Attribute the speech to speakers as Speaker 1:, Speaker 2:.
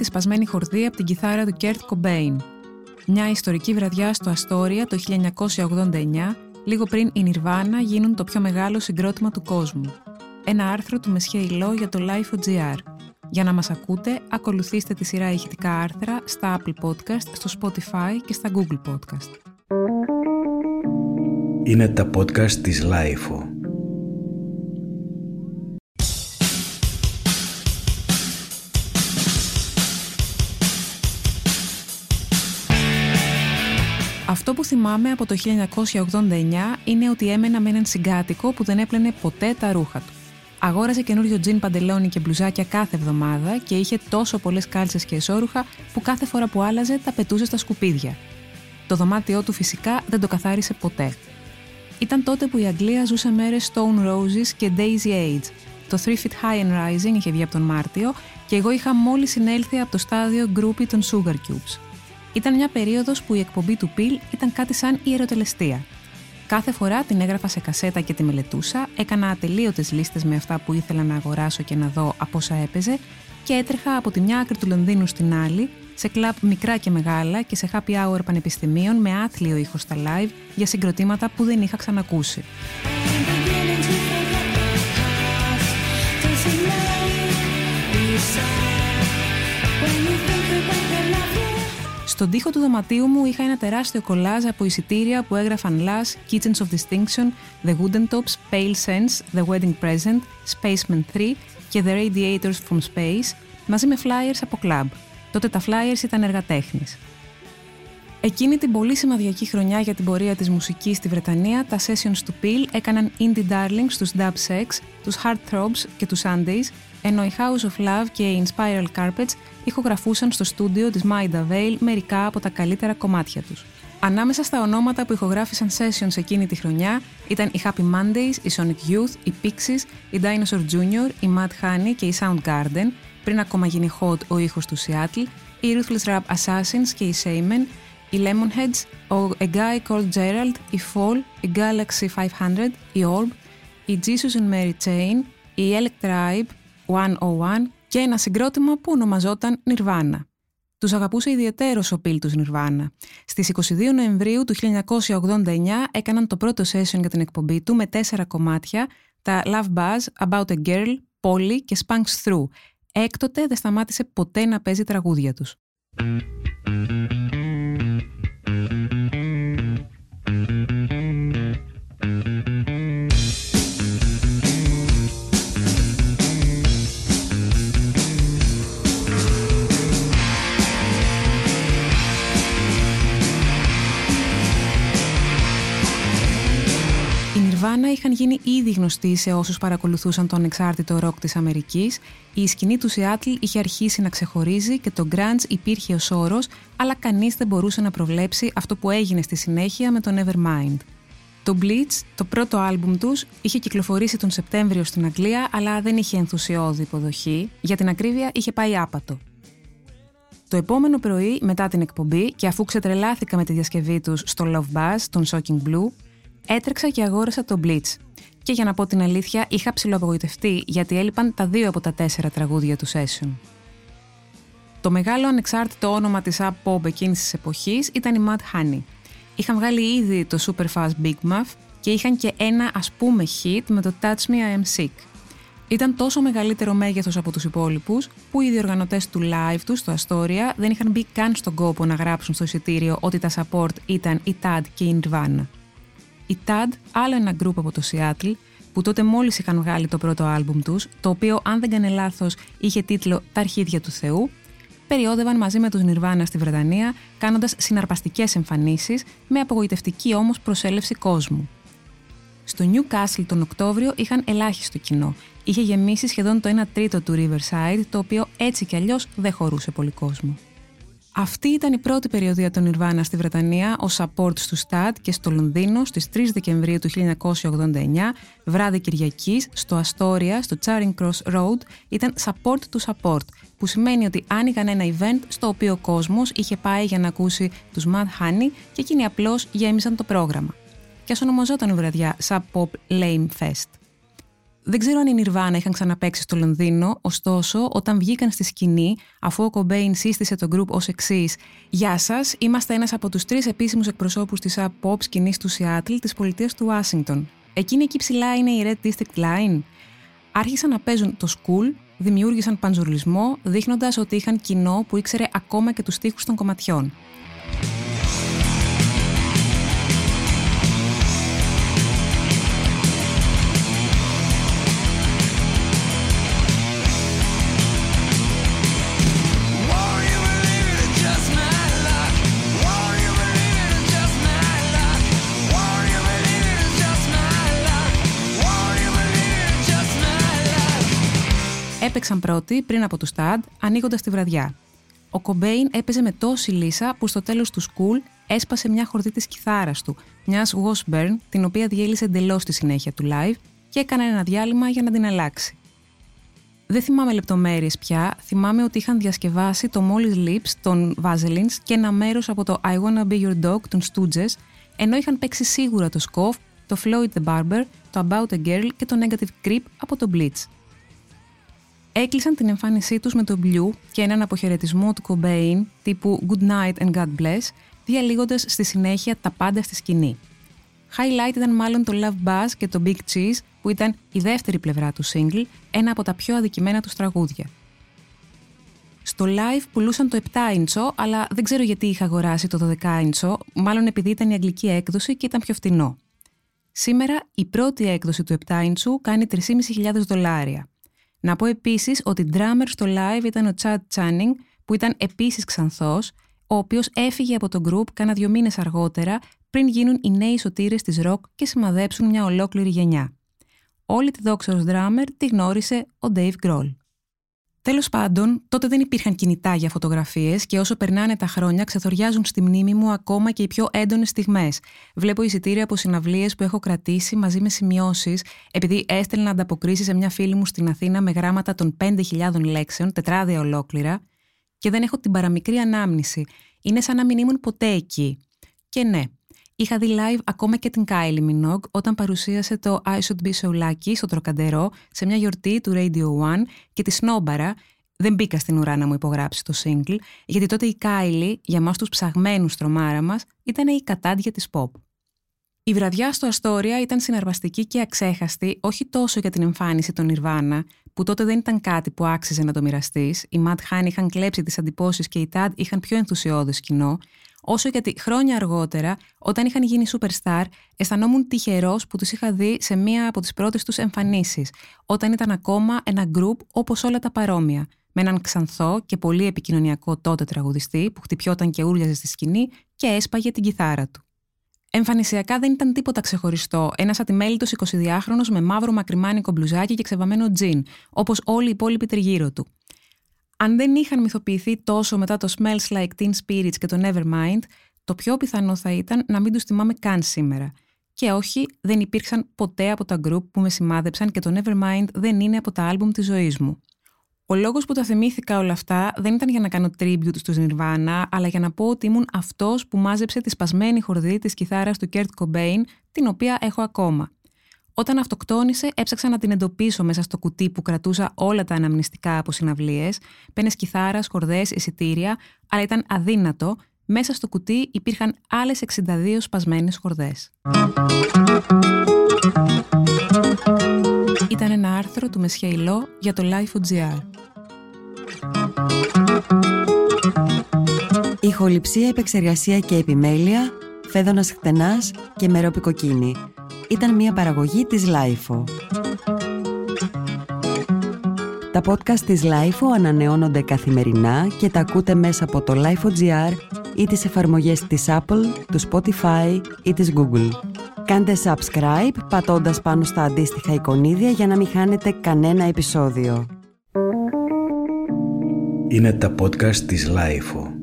Speaker 1: τη σπασμένη χορδή από την κιθάρα του Κερτ Κομπέιν. Μια ιστορική βραδιά στο Αστόρια το 1989, λίγο πριν οι Nirvana γίνουν το πιο μεγάλο συγκρότημα του κόσμου. Ένα άρθρο του Μεσχέ Ιλό για το Lifo.gr. Για να μας ακούτε, ακολουθήστε τη σειρά ηχητικά άρθρα στα Apple Podcast, στο Spotify και στα Google Podcast.
Speaker 2: Είναι τα podcast της Lifo.
Speaker 1: Αυτό που θυμάμαι από το 1989 είναι ότι έμενα με έναν συγκάτοικο που δεν έπλαινε ποτέ τα ρούχα του. Αγόραζε καινούριο τζιν παντελόνι και μπλουζάκια κάθε εβδομάδα και είχε τόσο πολλές κάλτσες και εσόρουχα που κάθε φορά που άλλαζε τα πετούσε στα σκουπίδια. Το δωμάτιό του φυσικά δεν το καθάρισε ποτέ. Ήταν τότε που η Αγγλία ζούσε μέρες Stone Roses και Daisy Age. Το 3 Feet High and Rising είχε βγει από τον Μάρτιο και εγώ είχα μόλις συνέλθει από το στάδιο groupie των Sugar Cubes. Ήταν μια περίοδος που η εκπομπή του Πιλ ήταν κάτι σαν ιεροτελεστία. Κάθε φορά την έγραφα σε κασέτα και τη μελετούσα, έκανα ατελείωτες λίστες με αυτά που ήθελα να αγοράσω και να δω από όσα έπαιζε και έτρεχα από τη μια άκρη του Λονδίνου στην άλλη, σε κλαμπ μικρά και μεγάλα και σε happy hour πανεπιστημίων με άθλιο ήχο στα live για συγκροτήματα που δεν είχα ξανακούσει. Στον τοίχο του δωματίου μου είχα ένα τεράστιο κολάζ από εισιτήρια που έγραφαν Lass, Kitchens of Distinction, The Wooden Tops, Pale Sense, The Wedding Present, Spaceman 3 και The Radiators from Space, μαζί με flyers από club. Τότε τα flyers ήταν έργα Εκείνη την πολύ σημαδιακή χρονιά για την πορεία της μουσικής στη Βρετανία, τα sessions του Peel έκαναν indie darlings τους Dub Sex, τους Hard Throbs και τους Sundays, ενώ η House of Love και οι Inspiral Carpets ηχογραφούσαν στο στούντιο της Maida Vale μερικά από τα καλύτερα κομμάτια τους. Ανάμεσα στα ονόματα που ηχογράφησαν sessions εκείνη τη χρονιά ήταν οι Happy Mondays, οι Sonic Youth, οι Pixies, οι Dinosaur Jr., οι Mad Honey και οι Soundgarden, πριν ακόμα γίνει hot ο ήχος του Seattle, οι Ruthless Rap Assassins και οι Shaman, οι Lemonheads, ο A Guy Called Gerald, η Fall, η Galaxy 500, η Orb, η Jesus and Mary Chain, η Electribe, 101 και ένα συγκρότημα που ονομαζόταν Nirvana. Τους αγαπούσε ιδιαίτερο ο πύλ τους Nirvana. Στις 22 Νοεμβρίου του 1989 έκαναν το πρώτο session για την εκπομπή του με τέσσερα κομμάτια, τα Love Buzz, About a Girl, Polly και Spunks Through. Έκτοτε δεν σταμάτησε ποτέ να παίζει τραγούδια τους. Nirvana είχαν γίνει ήδη γνωστοί σε όσους παρακολουθούσαν τον εξάρτητο ροκ της Αμερικής, η σκηνή του Seattle είχε αρχίσει να ξεχωρίζει και το grunge υπήρχε ως όρος, αλλά κανείς δεν μπορούσε να προβλέψει αυτό που έγινε στη συνέχεια με τον Nevermind. Το Bleach, το πρώτο άλμπουμ τους, είχε κυκλοφορήσει τον Σεπτέμβριο στην Αγγλία, αλλά δεν είχε ενθουσιώδη υποδοχή, για την ακρίβεια είχε πάει άπατο. Το επόμενο πρωί, μετά την εκπομπή και αφού ξετρελάθηκα με τη διασκευή τους στο Love Buzz, τον Shocking Blue, έτρεξα και αγόρασα το Blitz. Και για να πω την αλήθεια, είχα ψηλοαπογοητευτεί γιατί έλειπαν τα δύο από τα τέσσερα τραγούδια του session. Το μεγάλο ανεξάρτητο όνομα της Up Pop εκείνης της εποχής ήταν η Mad Honey. Είχαν βγάλει ήδη το Super Fast Big Muff και είχαν και ένα ας πούμε hit με το Touch Me I Am Sick. Ήταν τόσο μεγαλύτερο μέγεθος από τους υπόλοιπους που οι διοργανωτές του live τους στο Astoria δεν είχαν μπει καν στον κόπο να γράψουν στο εισιτήριο ότι τα support ήταν η TAD και η Nirvana. Η TAD, άλλο ένα γκρουπ από το Seattle, που τότε μόλις είχαν βγάλει το πρώτο άλμπουμ τους, το οποίο αν δεν κάνει λάθος είχε τίτλο «Τα αρχίδια του Θεού», περιόδευαν μαζί με τους Nirvana στη Βρετανία, κάνοντας συναρπαστικές εμφανίσεις, με απογοητευτική όμως προσέλευση κόσμου. Στο Newcastle τον Οκτώβριο είχαν ελάχιστο κοινό. Είχε γεμίσει σχεδόν το 1 τρίτο του Riverside, το οποίο έτσι κι αλλιώς δεν χωρούσε πολύ κόσμο. Αυτή ήταν η πρώτη περιοδία των Ιρβάνα στη Βρετανία ως support του ΣΤΑΤ και στο Λονδίνο στις 3 Δεκεμβρίου του 1989, βράδυ Κυριακής, στο Astoria, στο Charing Cross Road, ήταν support του support, που σημαίνει ότι άνοιγαν ένα event στο οποίο ο κόσμος είχε πάει για να ακούσει τους Mad Honey και εκείνοι απλώς γέμισαν το πρόγραμμα. Και ας ονομαζόταν η βραδιά Sub Pop Lame Fest. Δεν ξέρω αν οι Nirvana είχαν ξαναπέξει στο Λονδίνο, ωστόσο, όταν βγήκαν στη σκηνή, αφού ο Κομπέιν σύστησε τον group ως εξής: Γεια σας, είμαστε ένας από τους τρεις επίσημους εκπροσώπους της pop σκηνής του Σιάτλ της πολιτείας του Ουάσιγκτον. Εκείνη εκεί ψηλά είναι η Red District Line. Άρχισαν να παίζουν το school, δημιούργησαν παντζουρλισμό, δείχνοντας ότι είχαν κοινό που ήξερε ακόμα και τους τοίχου των κομματιών. Έπαιξαν πρώτοι πριν από του Σταντ, ανοίγοντας τη βραδιά. Ο Κομπέιν έπαιζε με τόση λύσα που στο τέλος του σκουλ έσπασε μια χορδή της κιθάρας του, μιας Washburn, την οποία διέλυσε εντελώς στη συνέχεια του live και έκανε ένα διάλειμμα για να την αλλάξει. Δεν θυμάμαι λεπτομέρειες πια, θυμάμαι ότι είχαν διασκευάσει το Molly's Lips των Vaselines και ένα μέρος από το I Wanna Be Your Dog των Stooges, ενώ είχαν παίξει σίγουρα το Scoff, το Floyd the Barber, το About a Girl και το Negative Creep από το Blitz έκλεισαν την εμφάνισή τους με τον Blue και έναν αποχαιρετισμό του Cobain τύπου Good Night and God Bless, διαλύγοντας στη συνέχεια τα πάντα στη σκηνή. Highlight ήταν μάλλον το Love Buzz και το Big Cheese, που ήταν η δεύτερη πλευρά του single, ένα από τα πιο αδικημένα τους τραγούδια. Στο live πουλούσαν το 7 ίντσο, αλλά δεν ξέρω γιατί είχα αγοράσει το 12 ίντσο, μάλλον επειδή ήταν η αγγλική έκδοση και ήταν πιο φτηνό. Σήμερα η πρώτη έκδοση του 7 ίντσου κάνει 3.500 δολάρια. Να πω επίσης ότι drummer στο live ήταν ο Chad Channing, που ήταν επίσης ξανθός, ο οποίος έφυγε από το group κάνα δύο μήνες αργότερα, πριν γίνουν οι νέοι σωτήρες της rock και σημαδέψουν μια ολόκληρη γενιά. Όλη τη δόξα ως drummer τη γνώρισε ο Dave Grohl. Τέλος πάντων, τότε δεν υπήρχαν κινητά για φωτογραφίες και όσο περνάνε τα χρόνια, ξεθοριάζουν στη μνήμη μου ακόμα και οι πιο έντονες στιγμές. Βλέπω εισιτήρια από συναυλίες που έχω κρατήσει μαζί με σημειώσεις, επειδή έστελνα ανταποκρίσεις σε μια φίλη μου στην Αθήνα με γράμματα των 5.000 λέξεων, τετράδια ολόκληρα, και δεν έχω την παραμικρή ανάμνηση. Είναι σαν να μην ήμουν ποτέ εκεί. Και ναι, Είχα δει live ακόμα και την Kylie Minogue όταν παρουσίασε το I Should Be So Lucky στο Τροκαντερό σε μια γιορτή του Radio One και τη Σνόμπαρα. Δεν μπήκα στην ουρά να μου υπογράψει το single, γιατί τότε η Kylie, για μας τους ψαγμένους τρομάρα μας, ήταν η κατάντια της pop. Η βραδιά στο Αστόρια ήταν συναρπαστική και αξέχαστη όχι τόσο για την εμφάνιση των Nirvana, που τότε δεν ήταν κάτι που άξιζε να το μοιραστείς. Οι Matt Hine είχαν κλέψει τις αντιπώσει και οι Tad είχαν πιο ενθουσιώδες κοινό, όσο γιατί χρόνια αργότερα, όταν είχαν γίνει superstar, αισθανόμουν τυχερός που τους είχα δει σε μία από τις πρώτες τους εμφανίσεις, όταν ήταν ακόμα ένα group όπως όλα τα παρόμοια, με έναν ξανθό και πολύ επικοινωνιακό τότε τραγουδιστή που χτυπιόταν και ούρλιαζε στη σκηνή και έσπαγε την κιθάρα του. Εμφανισιακά δεν ήταν τίποτα ξεχωριστό. Ένας ατιμέλητος 22χρονο με μαύρο μακριμάνικο μπλουζάκι και ξεβαμένο τζιν, όπως όλοι οι υπόλοιποι τριγύρω του αν δεν είχαν μυθοποιηθεί τόσο μετά το Smells Like Teen Spirits και το Nevermind, το πιο πιθανό θα ήταν να μην τους θυμάμαι καν σήμερα. Και όχι, δεν υπήρξαν ποτέ από τα group που με σημάδεψαν και το Nevermind δεν είναι από τα άλμπουμ της ζωής μου. Ο λόγος που τα θυμήθηκα όλα αυτά δεν ήταν για να κάνω tribute στους Nirvana, αλλά για να πω ότι ήμουν αυτός που μάζεψε τη σπασμένη χορδή της κιθάρας του Kurt Cobain, την οποία έχω ακόμα. Όταν αυτοκτόνησε, έψαξα να την εντοπίσω μέσα στο κουτί που κρατούσα όλα τα αναμνηστικά από συναυλίες, πένες κιθάρας, χορδές, εισιτήρια, αλλά ήταν αδύνατο. Μέσα στο κουτί υπήρχαν άλλες 62 σπασμένες χορδές. Ήταν ένα άρθρο του Μεσχέιλο για το Life.gr.
Speaker 3: Ηχοληψία, επεξεργασία και επιμέλεια, φέδωνας χτενάς και μερόπικοκίνη ήταν μια παραγωγή της Lifeo. Τα podcast της Lifeo ανανεώνονται καθημερινά και τα ακούτε μέσα από το Lifeo.gr ή τις εφαρμογές της Apple, του Spotify ή της Google. Κάντε subscribe πατώντας πάνω στα αντίστοιχα εικονίδια για να μην χάνετε κανένα επεισόδιο.
Speaker 2: Είναι τα podcast της Lifeo.